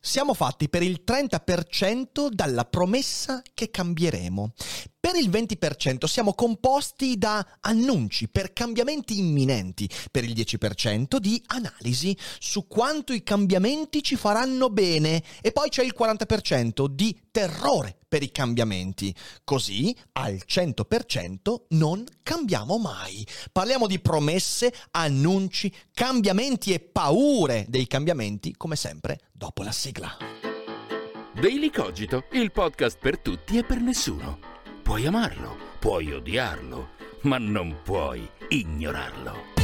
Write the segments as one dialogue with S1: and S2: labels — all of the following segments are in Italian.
S1: Siamo fatti per il 30% dalla promessa che cambieremo. Per il 20% siamo composti da annunci per cambiamenti imminenti, per il 10% di analisi su quanto i cambiamenti ci faranno bene e poi c'è il 40% di terrore per i cambiamenti. Così al 100% non cambiamo mai. Parliamo di promesse, annunci, cambiamenti e paure dei cambiamenti, come sempre, dopo la sigla.
S2: Daily Cogito, il podcast per tutti e per nessuno. Puoi amarlo, puoi odiarlo, ma non puoi ignorarlo.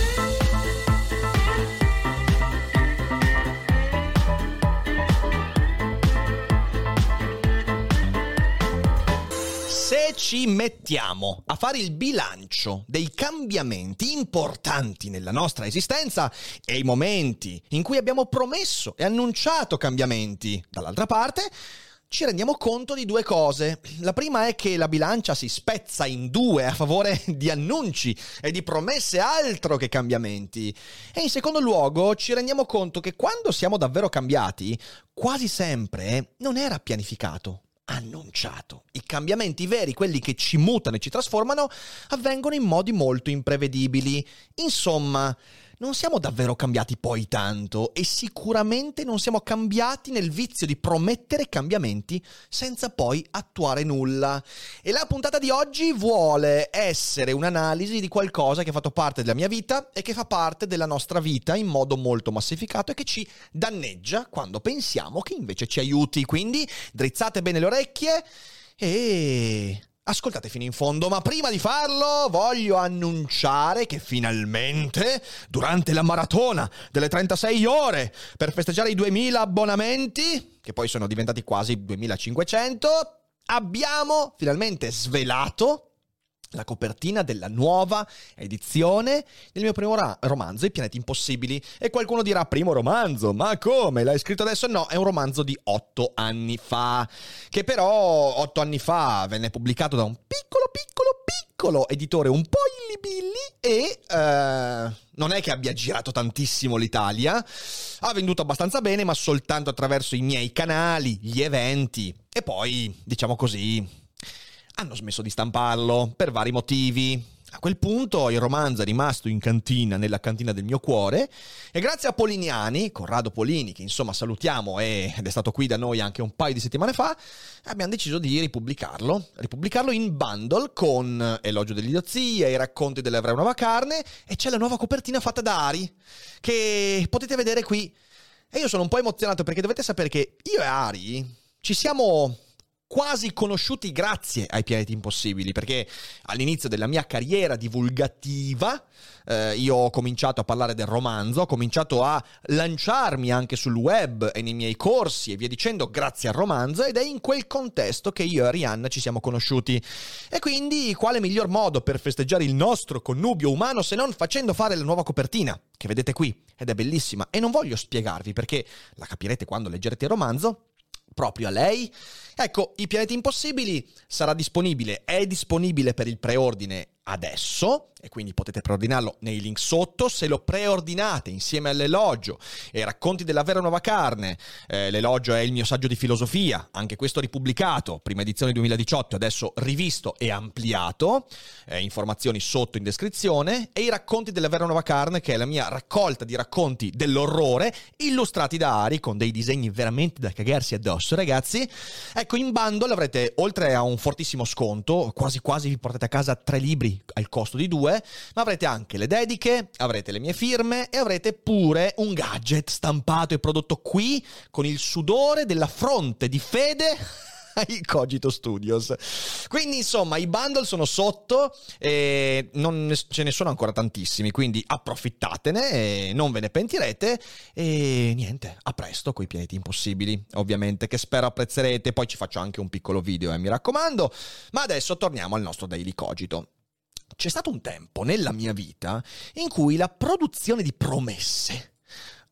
S1: Ci mettiamo a fare il bilancio dei cambiamenti importanti nella nostra esistenza e i momenti in cui abbiamo promesso e annunciato cambiamenti dall'altra parte, ci rendiamo conto di due cose. La prima è che la bilancia si spezza in due a favore di annunci e di promesse altro che cambiamenti. E in secondo luogo ci rendiamo conto che quando siamo davvero cambiati, quasi sempre non era pianificato annunciato. I cambiamenti veri, quelli che ci mutano e ci trasformano, avvengono in modi molto imprevedibili. Insomma, non siamo davvero cambiati poi tanto e sicuramente non siamo cambiati nel vizio di promettere cambiamenti senza poi attuare nulla. E la puntata di oggi vuole essere un'analisi di qualcosa che ha fatto parte della mia vita e che fa parte della nostra vita in modo molto massificato e che ci danneggia quando pensiamo che invece ci aiuti. Quindi drizzate bene le orecchie e Ascoltate fino in fondo, ma prima di farlo voglio annunciare che finalmente, durante la maratona delle 36 ore, per festeggiare i 2000 abbonamenti, che poi sono diventati quasi 2500, abbiamo finalmente svelato la copertina della nuova edizione del mio primo ra- romanzo, I pianeti impossibili. E qualcuno dirà, primo romanzo, ma come? L'hai scritto adesso? No, è un romanzo di otto anni fa, che però otto anni fa venne pubblicato da un piccolo, piccolo, piccolo editore un po' illibilli e... Uh, non è che abbia girato tantissimo l'Italia, ha venduto abbastanza bene, ma soltanto attraverso i miei canali, gli eventi. E poi, diciamo così, hanno smesso di stamparlo per vari motivi. A quel punto il romanzo è rimasto in cantina, nella cantina del mio cuore, e grazie a Poliniani, Corrado Polini, che insomma salutiamo ed è stato qui da noi anche un paio di settimane fa, abbiamo deciso di ripubblicarlo, ripubblicarlo in bundle con Elogio dell'idiozia, i racconti dell'Evra Nuova Carne, e c'è la nuova copertina fatta da Ari, che potete vedere qui. E io sono un po' emozionato perché dovete sapere che io e Ari ci siamo quasi conosciuti grazie ai pianeti impossibili, perché all'inizio della mia carriera divulgativa eh, io ho cominciato a parlare del romanzo, ho cominciato a lanciarmi anche sul web e nei miei corsi e via dicendo grazie al romanzo ed è in quel contesto che io e Arianna ci siamo conosciuti. E quindi quale miglior modo per festeggiare il nostro connubio umano se non facendo fare la nuova copertina, che vedete qui, ed è bellissima e non voglio spiegarvi perché la capirete quando leggerete il romanzo proprio a lei? Ecco, I Pianeti Impossibili sarà disponibile, è disponibile per il preordine adesso e quindi potete preordinarlo nei link sotto. Se lo preordinate insieme all'elogio e racconti della vera nuova carne, eh, l'elogio è il mio saggio di filosofia, anche questo ripubblicato, prima edizione 2018, adesso rivisto e ampliato, eh, informazioni sotto in descrizione, e i racconti della vera nuova carne, che è la mia raccolta di racconti dell'orrore, illustrati da Ari con dei disegni veramente da cagarsi addosso, ragazzi. Ecco, in bundle avrete, oltre a un fortissimo sconto, quasi quasi vi portate a casa tre libri al costo di due, ma avrete anche le dediche, avrete le mie firme e avrete pure un gadget stampato e prodotto qui con il sudore della fronte di fede ai Cogito Studios. Quindi insomma i bundle sono sotto e non ce ne sono ancora tantissimi, quindi approfittatene, non ve ne pentirete e niente, a presto coi pianeti impossibili, ovviamente che spero apprezzerete, poi ci faccio anche un piccolo video, eh, mi raccomando, ma adesso torniamo al nostro Daily Cogito. C'è stato un tempo nella mia vita in cui la produzione di promesse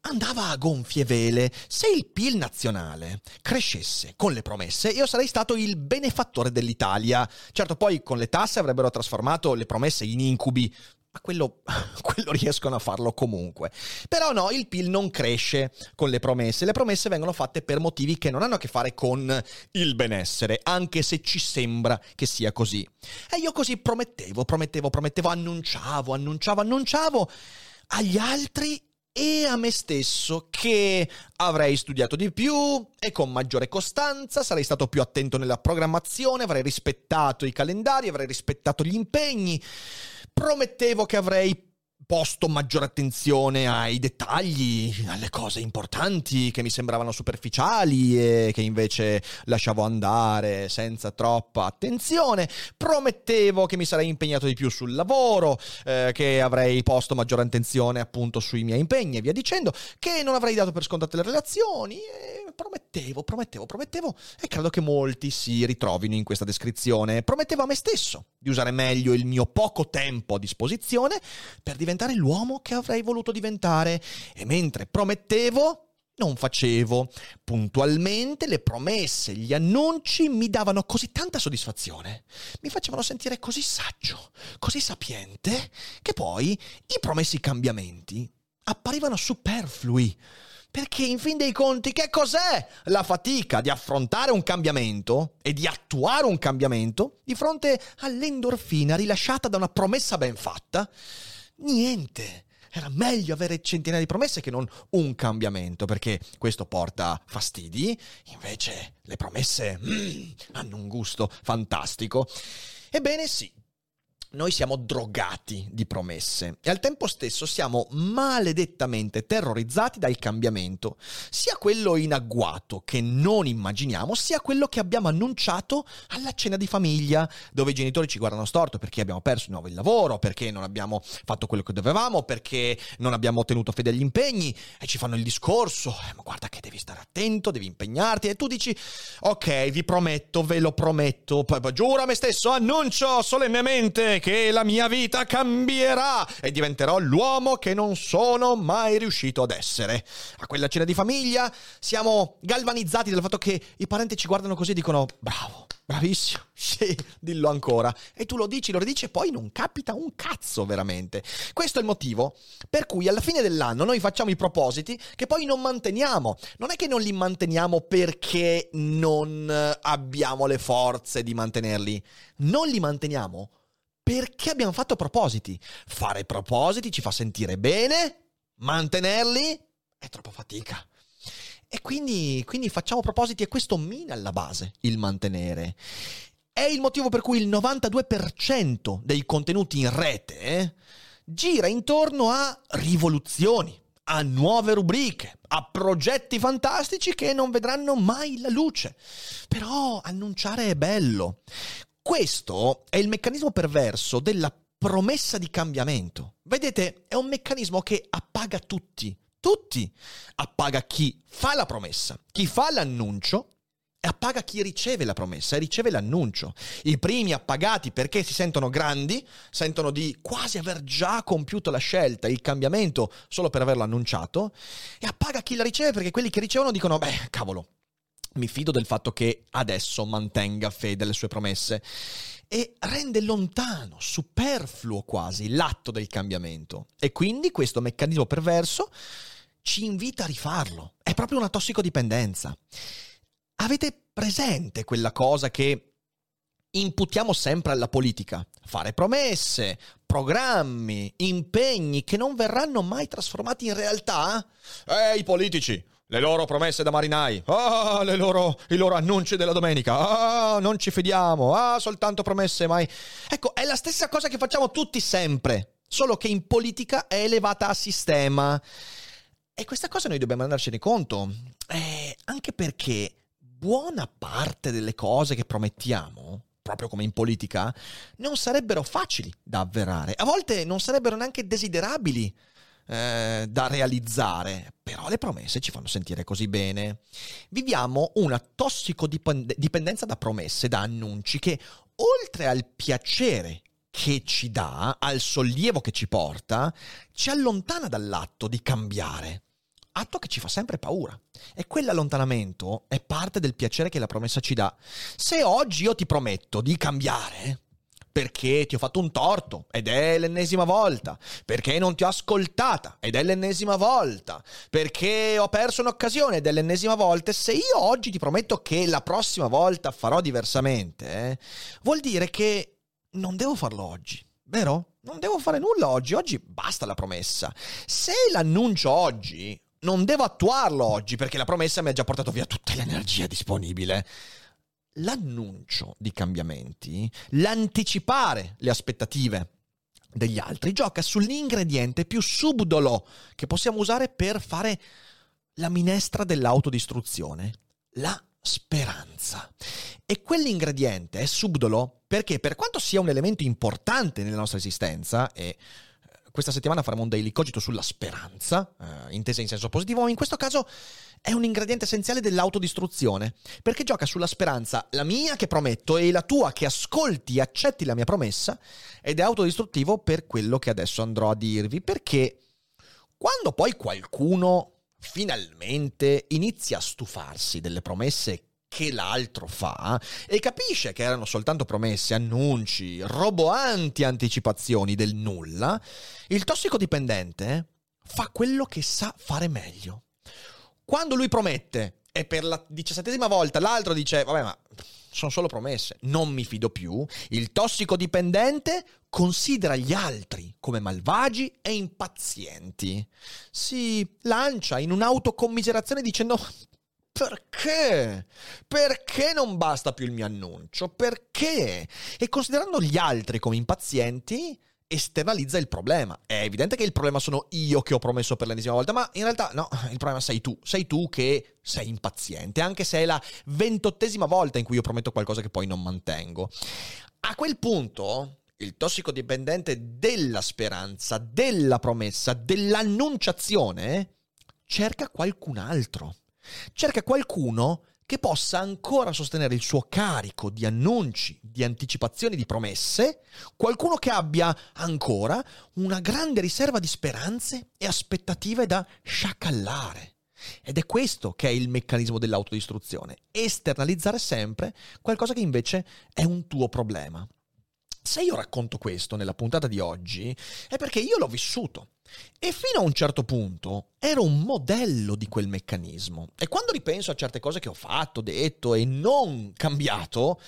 S1: andava a gonfie vele. Se il PIL nazionale crescesse con le promesse, io sarei stato il benefattore dell'Italia. Certo, poi con le tasse avrebbero trasformato le promesse in incubi. Ma quello, quello riescono a farlo comunque. Però no, il PIL non cresce con le promesse. Le promesse vengono fatte per motivi che non hanno a che fare con il benessere, anche se ci sembra che sia così. E io così promettevo, promettevo, promettevo, annunciavo, annunciavo, annunciavo agli altri e a me stesso che avrei studiato di più e con maggiore costanza, sarei stato più attento nella programmazione, avrei rispettato i calendari, avrei rispettato gli impegni. Promettevo che avrei posto maggiore attenzione ai dettagli, alle cose importanti che mi sembravano superficiali e che invece lasciavo andare senza troppa attenzione. Promettevo che mi sarei impegnato di più sul lavoro, eh, che avrei posto maggiore attenzione appunto sui miei impegni e via dicendo, che non avrei dato per scontate le relazioni. E promettevo, promettevo, promettevo e credo che molti si ritrovino in questa descrizione. Promettevo a me stesso di usare meglio il mio poco tempo a disposizione per diventare l'uomo che avrei voluto diventare e mentre promettevo non facevo. Puntualmente le promesse, gli annunci mi davano così tanta soddisfazione, mi facevano sentire così saggio, così sapiente, che poi i promessi cambiamenti apparivano superflui. Perché in fin dei conti che cos'è la fatica di affrontare un cambiamento e di attuare un cambiamento di fronte all'endorfina rilasciata da una promessa ben fatta? Niente. Era meglio avere centinaia di promesse che non un cambiamento, perché questo porta fastidi, invece le promesse mm, hanno un gusto fantastico. Ebbene sì, noi siamo drogati di promesse e al tempo stesso siamo maledettamente terrorizzati dal cambiamento, sia quello in agguato che non immaginiamo, sia quello che abbiamo annunciato alla cena di famiglia, dove i genitori ci guardano storto perché abbiamo perso di nuovo il lavoro, perché non abbiamo fatto quello che dovevamo, perché non abbiamo tenuto fede agli impegni e ci fanno il discorso, eh, ma guarda che devi stare attento, devi impegnarti e tu dici ok, vi prometto, ve lo prometto, giuro a me stesso, annuncio solennemente che la mia vita cambierà e diventerò l'uomo che non sono mai riuscito ad essere. A quella cena di famiglia siamo galvanizzati dal fatto che i parenti ci guardano così e dicono bravo, bravissimo, sì, dillo ancora. E tu lo dici, lo ridici e poi non capita un cazzo veramente. Questo è il motivo per cui alla fine dell'anno noi facciamo i propositi che poi non manteniamo. Non è che non li manteniamo perché non abbiamo le forze di mantenerli. Non li manteniamo perché abbiamo fatto propositi. Fare propositi ci fa sentire bene, mantenerli è troppa fatica. E quindi, quindi facciamo propositi e questo mina alla base il mantenere. È il motivo per cui il 92% dei contenuti in rete eh, gira intorno a rivoluzioni, a nuove rubriche, a progetti fantastici che non vedranno mai la luce. Però annunciare è bello. Questo è il meccanismo perverso della promessa di cambiamento. Vedete, è un meccanismo che appaga tutti, tutti. Appaga chi fa la promessa, chi fa l'annuncio e appaga chi riceve la promessa e riceve l'annuncio. I primi appagati perché si sentono grandi, sentono di quasi aver già compiuto la scelta, il cambiamento, solo per averlo annunciato, e appaga chi la riceve perché quelli che ricevono dicono, beh, cavolo, mi fido del fatto che adesso mantenga fede alle sue promesse e rende lontano, superfluo quasi, l'atto del cambiamento. E quindi questo meccanismo perverso ci invita a rifarlo. È proprio una tossicodipendenza. Avete presente quella cosa che imputiamo sempre alla politica? Fare promesse, programmi, impegni che non verranno mai trasformati in realtà? Eh, i politici! Le loro promesse da marinai, ah, loro, i loro annunci della domenica, ah, non ci fidiamo, ah, soltanto promesse mai. Ecco, è la stessa cosa che facciamo tutti sempre, solo che in politica è elevata a sistema. E questa cosa noi dobbiamo andarcene conto, eh, anche perché buona parte delle cose che promettiamo, proprio come in politica, non sarebbero facili da avverare. A volte non sarebbero neanche desiderabili eh, da realizzare, però le promesse ci fanno sentire così bene. Viviamo una tossicodipendenza da promesse, da annunci che oltre al piacere che ci dà, al sollievo che ci porta, ci allontana dall'atto di cambiare atto che ci fa sempre paura. E quell'allontanamento è parte del piacere che la promessa ci dà. Se oggi io ti prometto di cambiare, perché ti ho fatto un torto ed è l'ennesima volta, perché non ti ho ascoltata ed è l'ennesima volta, perché ho perso un'occasione ed è l'ennesima volta, se io oggi ti prometto che la prossima volta farò diversamente, eh, vuol dire che non devo farlo oggi, vero? Non devo fare nulla oggi, oggi basta la promessa. Se l'annuncio oggi non devo attuarlo oggi perché la promessa mi ha già portato via tutta l'energia disponibile. L'annuncio di cambiamenti, l'anticipare le aspettative degli altri, gioca sull'ingrediente più subdolo che possiamo usare per fare la minestra dell'autodistruzione, la speranza. E quell'ingrediente è subdolo perché per quanto sia un elemento importante nella nostra esistenza e questa settimana faremo un daily cogito sulla speranza, eh, intesa in senso positivo, ma in questo caso è un ingrediente essenziale dell'autodistruzione, perché gioca sulla speranza, la mia che prometto e la tua che ascolti e accetti la mia promessa, ed è autodistruttivo per quello che adesso andrò a dirvi, perché quando poi qualcuno finalmente inizia a stufarsi delle promesse che l'altro fa e capisce che erano soltanto promesse, annunci, roboanti anticipazioni del nulla, il tossicodipendente fa quello che sa fare meglio. Quando lui promette e per la diciassettesima volta l'altro dice vabbè ma sono solo promesse, non mi fido più, il tossicodipendente considera gli altri come malvagi e impazienti. Si lancia in un'autocommiserazione dicendo perché? Perché non basta più il mio annuncio? Perché? E considerando gli altri come impazienti, esternalizza il problema. È evidente che il problema sono io che ho promesso per l'ennesima volta, ma in realtà no, il problema sei tu. Sei tu che sei impaziente, anche se è la ventottesima volta in cui io prometto qualcosa che poi non mantengo. A quel punto, il tossicodipendente della speranza, della promessa, dell'annunciazione, cerca qualcun altro cerca qualcuno che possa ancora sostenere il suo carico di annunci, di anticipazioni, di promesse, qualcuno che abbia ancora una grande riserva di speranze e aspettative da sciacallare. Ed è questo che è il meccanismo dell'autodistruzione, esternalizzare sempre qualcosa che invece è un tuo problema. Se io racconto questo nella puntata di oggi è perché io l'ho vissuto. E fino a un certo punto ero un modello di quel meccanismo. E quando ripenso a certe cose che ho fatto, detto e non cambiato,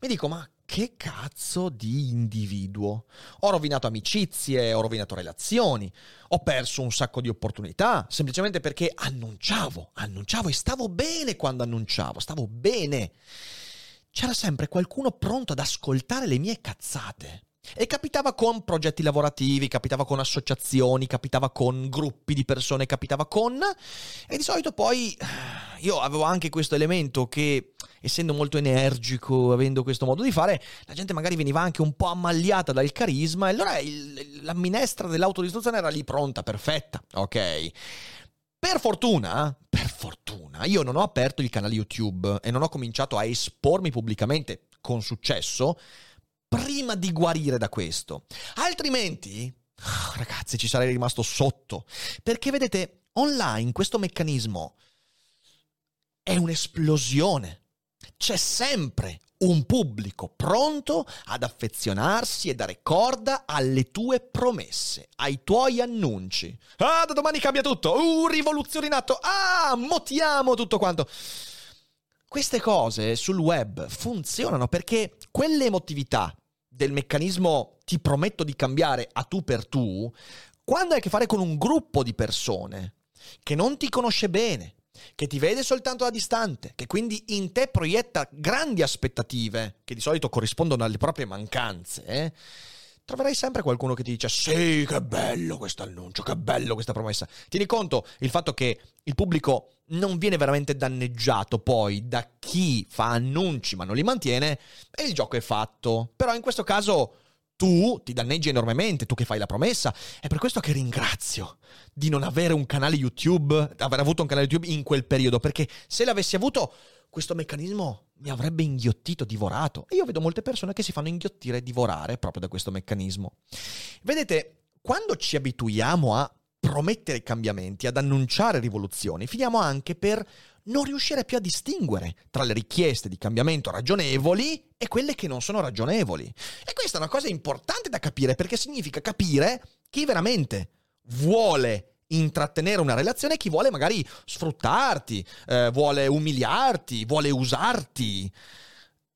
S1: mi dico, ma che cazzo di individuo? Ho rovinato amicizie, ho rovinato relazioni, ho perso un sacco di opportunità, semplicemente perché annunciavo, annunciavo e stavo bene quando annunciavo, stavo bene. C'era sempre qualcuno pronto ad ascoltare le mie cazzate. E capitava con progetti lavorativi, capitava con associazioni, capitava con gruppi di persone, capitava con... E di solito poi io avevo anche questo elemento che, essendo molto energico, avendo questo modo di fare, la gente magari veniva anche un po' ammagliata dal carisma e allora il, la minestra dell'autodistruzione era lì pronta, perfetta, ok? Per fortuna, per fortuna, io non ho aperto il canale YouTube e non ho cominciato a espormi pubblicamente con successo prima di guarire da questo. Altrimenti, oh, ragazzi, ci sarei rimasto sotto. Perché vedete, online questo meccanismo è un'esplosione. C'è sempre un pubblico pronto ad affezionarsi e dare corda alle tue promesse, ai tuoi annunci. Ah, da domani cambia tutto! Uh, rivoluzione in atto! Ah, motiamo tutto quanto! Queste cose sul web funzionano perché quelle emotività del meccanismo ti prometto di cambiare a tu per tu, quando hai a che fare con un gruppo di persone che non ti conosce bene, che ti vede soltanto da distante, che quindi in te proietta grandi aspettative, che di solito corrispondono alle proprie mancanze, eh, troverai sempre qualcuno che ti dice sì, che bello questo annuncio, che bello questa promessa. Tieni conto il fatto che il pubblico non viene veramente danneggiato poi da chi fa annunci ma non li mantiene e il gioco è fatto. Però in questo caso tu ti danneggi enormemente, tu che fai la promessa. È per questo che ringrazio di non avere un canale YouTube, aver avuto un canale YouTube in quel periodo, perché se l'avessi avuto, questo meccanismo mi avrebbe inghiottito, divorato. E io vedo molte persone che si fanno inghiottire e divorare proprio da questo meccanismo. Vedete, quando ci abituiamo a promettere cambiamenti, ad annunciare rivoluzioni, finiamo anche per non riuscire più a distinguere tra le richieste di cambiamento ragionevoli e quelle che non sono ragionevoli. E questa è una cosa importante da capire perché significa capire chi veramente vuole intrattenere una relazione chi vuole magari sfruttarti, eh, vuole umiliarti, vuole usarti.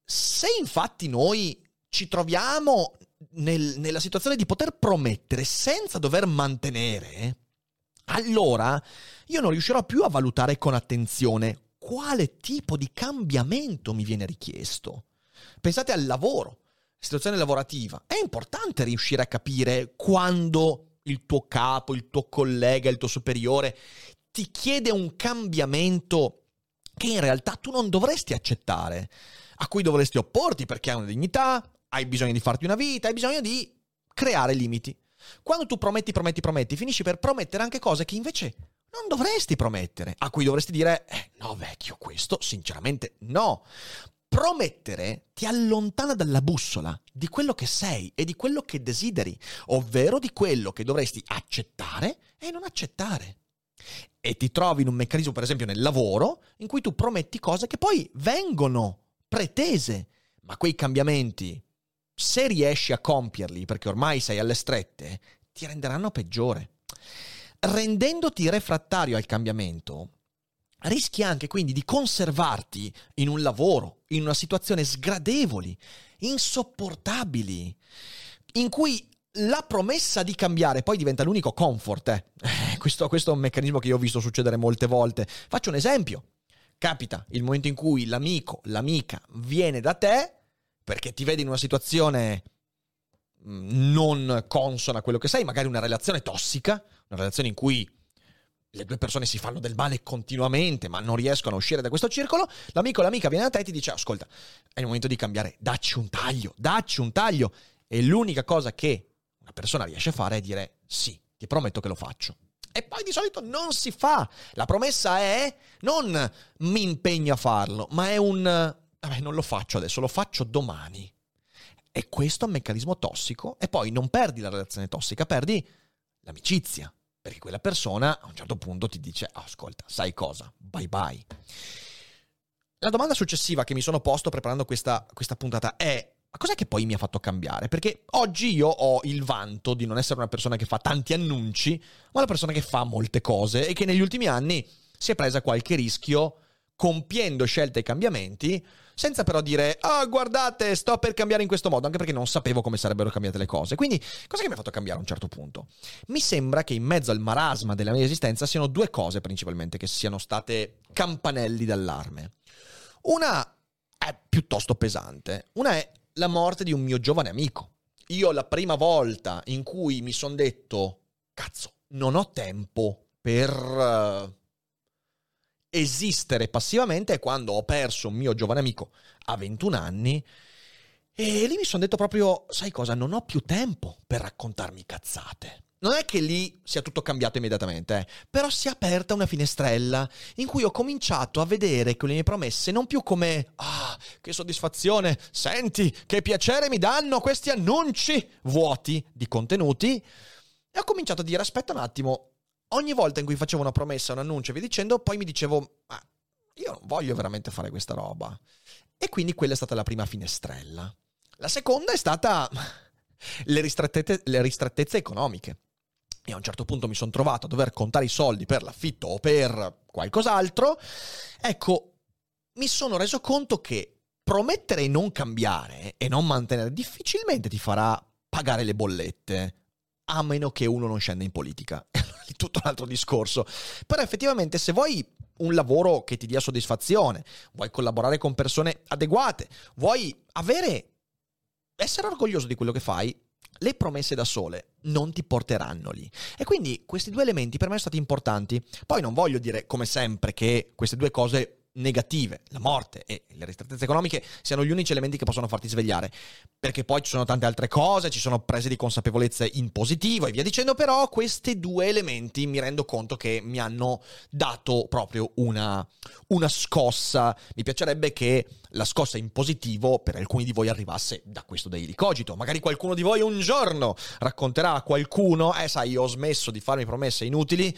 S1: Se infatti noi ci troviamo nel, nella situazione di poter promettere senza dover mantenere, allora io non riuscirò più a valutare con attenzione quale tipo di cambiamento mi viene richiesto. Pensate al lavoro, situazione lavorativa. È importante riuscire a capire quando il tuo capo, il tuo collega, il tuo superiore ti chiede un cambiamento che in realtà tu non dovresti accettare, a cui dovresti opporti perché hai una dignità, hai bisogno di farti una vita, hai bisogno di creare limiti. Quando tu prometti, prometti, prometti, finisci per promettere anche cose che invece non dovresti promettere, a cui dovresti dire, eh, no vecchio, questo sinceramente no. Promettere ti allontana dalla bussola di quello che sei e di quello che desideri, ovvero di quello che dovresti accettare e non accettare. E ti trovi in un meccanismo, per esempio, nel lavoro, in cui tu prometti cose che poi vengono pretese, ma quei cambiamenti, se riesci a compierli, perché ormai sei alle strette, ti renderanno peggiore rendendoti refrattario al cambiamento, rischi anche quindi di conservarti in un lavoro, in una situazione sgradevoli, insopportabili, in cui la promessa di cambiare poi diventa l'unico comfort. Eh. Questo, questo è un meccanismo che io ho visto succedere molte volte. Faccio un esempio. Capita il momento in cui l'amico, l'amica viene da te perché ti vedi in una situazione mm, non consona a quello che sei, magari una relazione tossica, una relazione in cui le due persone si fanno del male continuamente, ma non riescono a uscire da questo circolo, l'amico o l'amica viene da te e ti dice, ascolta, è il momento di cambiare, dacci un taglio, dacci un taglio. E l'unica cosa che una persona riesce a fare è dire, sì, ti prometto che lo faccio. E poi di solito non si fa. La promessa è non mi impegno a farlo, ma è un, vabbè, non lo faccio adesso, lo faccio domani. E questo è un meccanismo tossico e poi non perdi la relazione tossica, perdi l'amicizia perché quella persona a un certo punto ti dice, ascolta, sai cosa, bye bye. La domanda successiva che mi sono posto preparando questa, questa puntata è, ma cos'è che poi mi ha fatto cambiare? Perché oggi io ho il vanto di non essere una persona che fa tanti annunci, ma una persona che fa molte cose e che negli ultimi anni si è presa qualche rischio compiendo scelte e cambiamenti senza però dire, ah, oh, guardate, sto per cambiare in questo modo, anche perché non sapevo come sarebbero cambiate le cose. Quindi, cosa che mi ha fatto cambiare a un certo punto? Mi sembra che in mezzo al marasma della mia esistenza siano due cose principalmente che siano state campanelli d'allarme. Una è piuttosto pesante, una è la morte di un mio giovane amico. Io la prima volta in cui mi sono detto, cazzo, non ho tempo per... Esistere passivamente è quando ho perso un mio giovane amico a 21 anni e lì mi sono detto proprio, sai cosa, non ho più tempo per raccontarmi cazzate. Non è che lì sia tutto cambiato immediatamente, eh, però si è aperta una finestrella in cui ho cominciato a vedere con le mie promesse non più come ah, che soddisfazione, senti, che piacere mi danno questi annunci vuoti di contenuti. E ho cominciato a dire aspetta un attimo, ogni volta in cui facevo una promessa, un annuncio e via dicendo, poi mi dicevo, ma io non voglio veramente fare questa roba. E quindi quella è stata la prima finestrella. La seconda è stata le ristrettezze, le ristrettezze economiche. E a un certo punto mi sono trovato a dover contare i soldi per l'affitto o per qualcos'altro. Ecco, mi sono reso conto che promettere e non cambiare e non mantenere difficilmente ti farà pagare le bollette, a meno che uno non scenda in politica. tutto un altro discorso. Però effettivamente se vuoi un lavoro che ti dia soddisfazione, vuoi collaborare con persone adeguate, vuoi avere essere orgoglioso di quello che fai, le promesse da sole non ti porteranno lì. E quindi questi due elementi per me sono stati importanti. Poi non voglio dire, come sempre, che queste due cose negative, la morte e le ristrettezze economiche, siano gli unici elementi che possono farti svegliare. Perché poi ci sono tante altre cose, ci sono prese di consapevolezza in positivo e via dicendo, però questi due elementi mi rendo conto che mi hanno dato proprio una, una scossa. Mi piacerebbe che la scossa in positivo per alcuni di voi arrivasse da questo Daily Cogito. Magari qualcuno di voi un giorno racconterà a qualcuno, eh sai, io ho smesso di farmi promesse inutili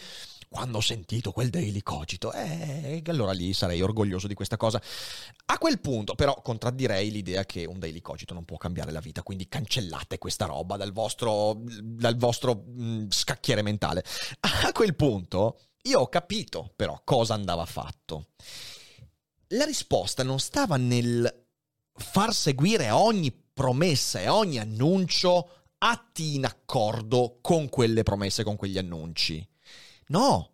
S1: quando ho sentito quel daily cogito, eh, allora lì sarei orgoglioso di questa cosa. A quel punto, però, contraddirei l'idea che un daily cogito non può cambiare la vita, quindi cancellate questa roba dal vostro, dal vostro mh, mm, scacchiere mentale. A quel punto, io ho capito, però, cosa andava fatto. La risposta non stava nel far seguire ogni promessa e ogni annuncio atti in accordo con quelle promesse, con quegli annunci No,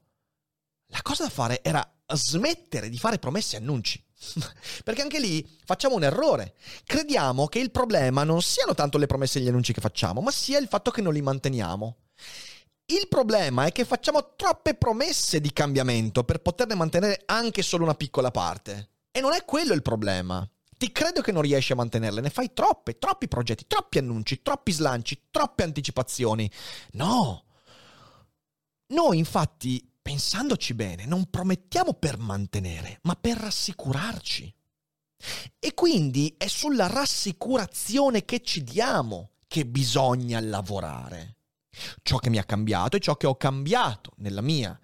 S1: la cosa da fare era smettere di fare promesse e annunci. Perché anche lì facciamo un errore. Crediamo che il problema non siano tanto le promesse e gli annunci che facciamo, ma sia il fatto che non li manteniamo. Il problema è che facciamo troppe promesse di cambiamento per poterne mantenere anche solo una piccola parte. E non è quello il problema. Ti credo che non riesci a mantenerle, ne fai troppe, troppi progetti, troppi annunci, troppi slanci, troppe anticipazioni. No, noi infatti, pensandoci bene, non promettiamo per mantenere, ma per rassicurarci. E quindi è sulla rassicurazione che ci diamo che bisogna lavorare. Ciò che mi ha cambiato e ciò che ho cambiato nella mia,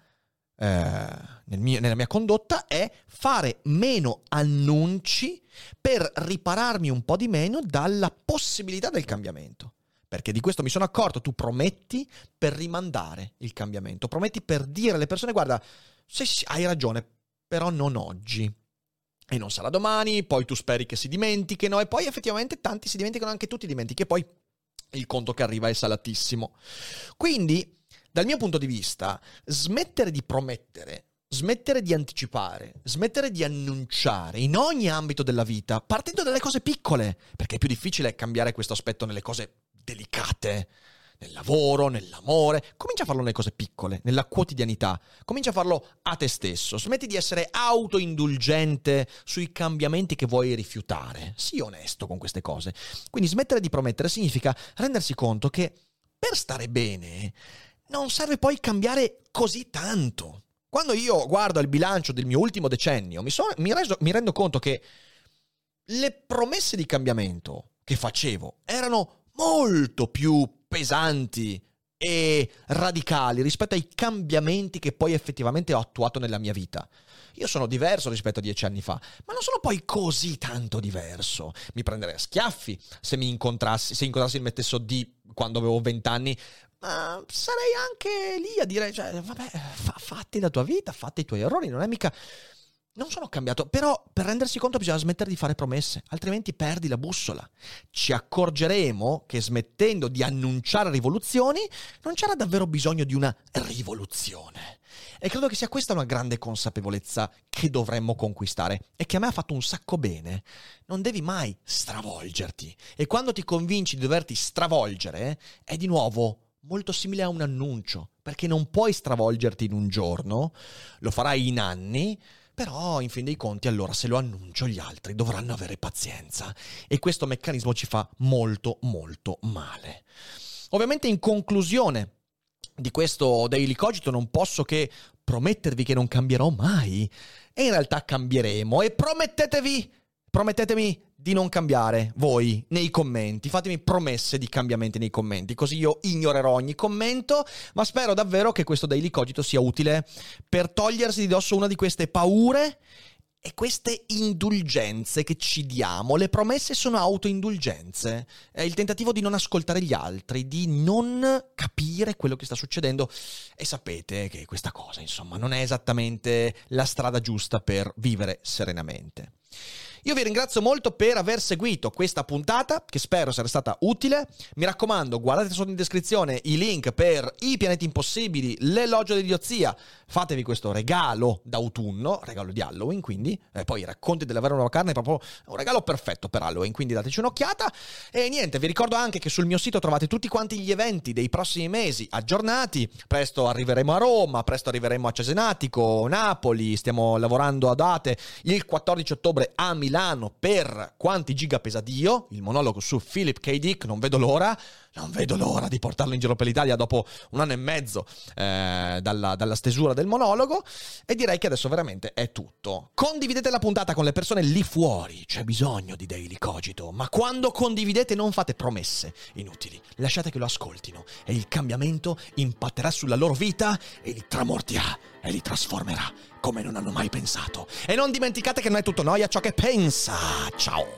S1: eh, nel mio, nella mia condotta è fare meno annunci per ripararmi un po' di meno dalla possibilità del cambiamento. Perché di questo mi sono accorto, tu prometti per rimandare il cambiamento, prometti per dire alle persone guarda, se hai ragione, però non oggi. E non sarà domani, poi tu speri che si dimentichino e poi effettivamente tanti si dimenticano, anche tu ti dimentichi e poi il conto che arriva è salatissimo. Quindi, dal mio punto di vista, smettere di promettere smettere di anticipare, smettere di annunciare in ogni ambito della vita, partendo dalle cose piccole, perché è più difficile cambiare questo aspetto nelle cose delicate, nel lavoro, nell'amore, comincia a farlo nelle cose piccole, nella quotidianità, comincia a farlo a te stesso, smetti di essere autoindulgente sui cambiamenti che vuoi rifiutare, sii onesto con queste cose. Quindi smettere di promettere significa rendersi conto che per stare bene non serve poi cambiare così tanto. Quando io guardo il bilancio del mio ultimo decennio, mi, so, mi, reso, mi rendo conto che le promesse di cambiamento che facevo erano molto più pesanti e radicali rispetto ai cambiamenti che poi effettivamente ho attuato nella mia vita. Io sono diverso rispetto a dieci anni fa, ma non sono poi così tanto diverso. Mi prenderei a schiaffi se mi incontrassi, se incontrassi il Mettesso D quando avevo vent'anni, ma sarei anche lì a dire, cioè, vabbè, fa, fatti la tua vita, fatti i tuoi errori, non è mica non sono cambiato, però per rendersi conto bisogna smettere di fare promesse, altrimenti perdi la bussola. Ci accorgeremo che smettendo di annunciare rivoluzioni non c'era davvero bisogno di una rivoluzione. E credo che sia questa una grande consapevolezza che dovremmo conquistare e che a me ha fatto un sacco bene. Non devi mai stravolgerti e quando ti convinci di doverti stravolgere è di nuovo molto simile a un annuncio, perché non puoi stravolgerti in un giorno, lo farai in anni però, in fin dei conti, allora se lo annuncio gli altri dovranno avere pazienza. E questo meccanismo ci fa molto, molto male. Ovviamente, in conclusione di questo Daily Cogito, non posso che promettervi che non cambierò mai. E in realtà cambieremo. E promettetevi, promettetemi di non cambiare voi nei commenti. Fatemi promesse di cambiamenti nei commenti, così io ignorerò ogni commento, ma spero davvero che questo Daily Cogito sia utile per togliersi di dosso una di queste paure e queste indulgenze che ci diamo. Le promesse sono autoindulgenze, è il tentativo di non ascoltare gli altri, di non capire quello che sta succedendo e sapete che questa cosa, insomma, non è esattamente la strada giusta per vivere serenamente. Io vi ringrazio molto per aver seguito questa puntata, che spero sia stata utile. Mi raccomando, guardate sotto in descrizione i link per i pianeti impossibili, l'elogio dell'idiozia. Fatevi questo regalo d'autunno, regalo di Halloween, quindi. E poi i racconti della vera nuova carne è proprio un regalo perfetto per Halloween, quindi dateci un'occhiata. E niente, vi ricordo anche che sul mio sito trovate tutti quanti gli eventi dei prossimi mesi aggiornati. Presto arriveremo a Roma, presto arriveremo a Cesenatico, Napoli, stiamo lavorando a date il 14 ottobre a Milano per Quanti giga pesa Dio, il monologo su Philip K. Dick, non vedo l'ora. Non vedo l'ora di portarlo in giro per l'Italia dopo un anno e mezzo eh, dalla, dalla stesura del monologo. E direi che adesso veramente è tutto. Condividete la puntata con le persone lì fuori. C'è bisogno di Daily Cogito. Ma quando condividete non fate promesse inutili. Lasciate che lo ascoltino. E il cambiamento impatterà sulla loro vita e li tramortirà e li trasformerà come non hanno mai pensato. E non dimenticate che non è tutto noia ciò che pensa. Ciao.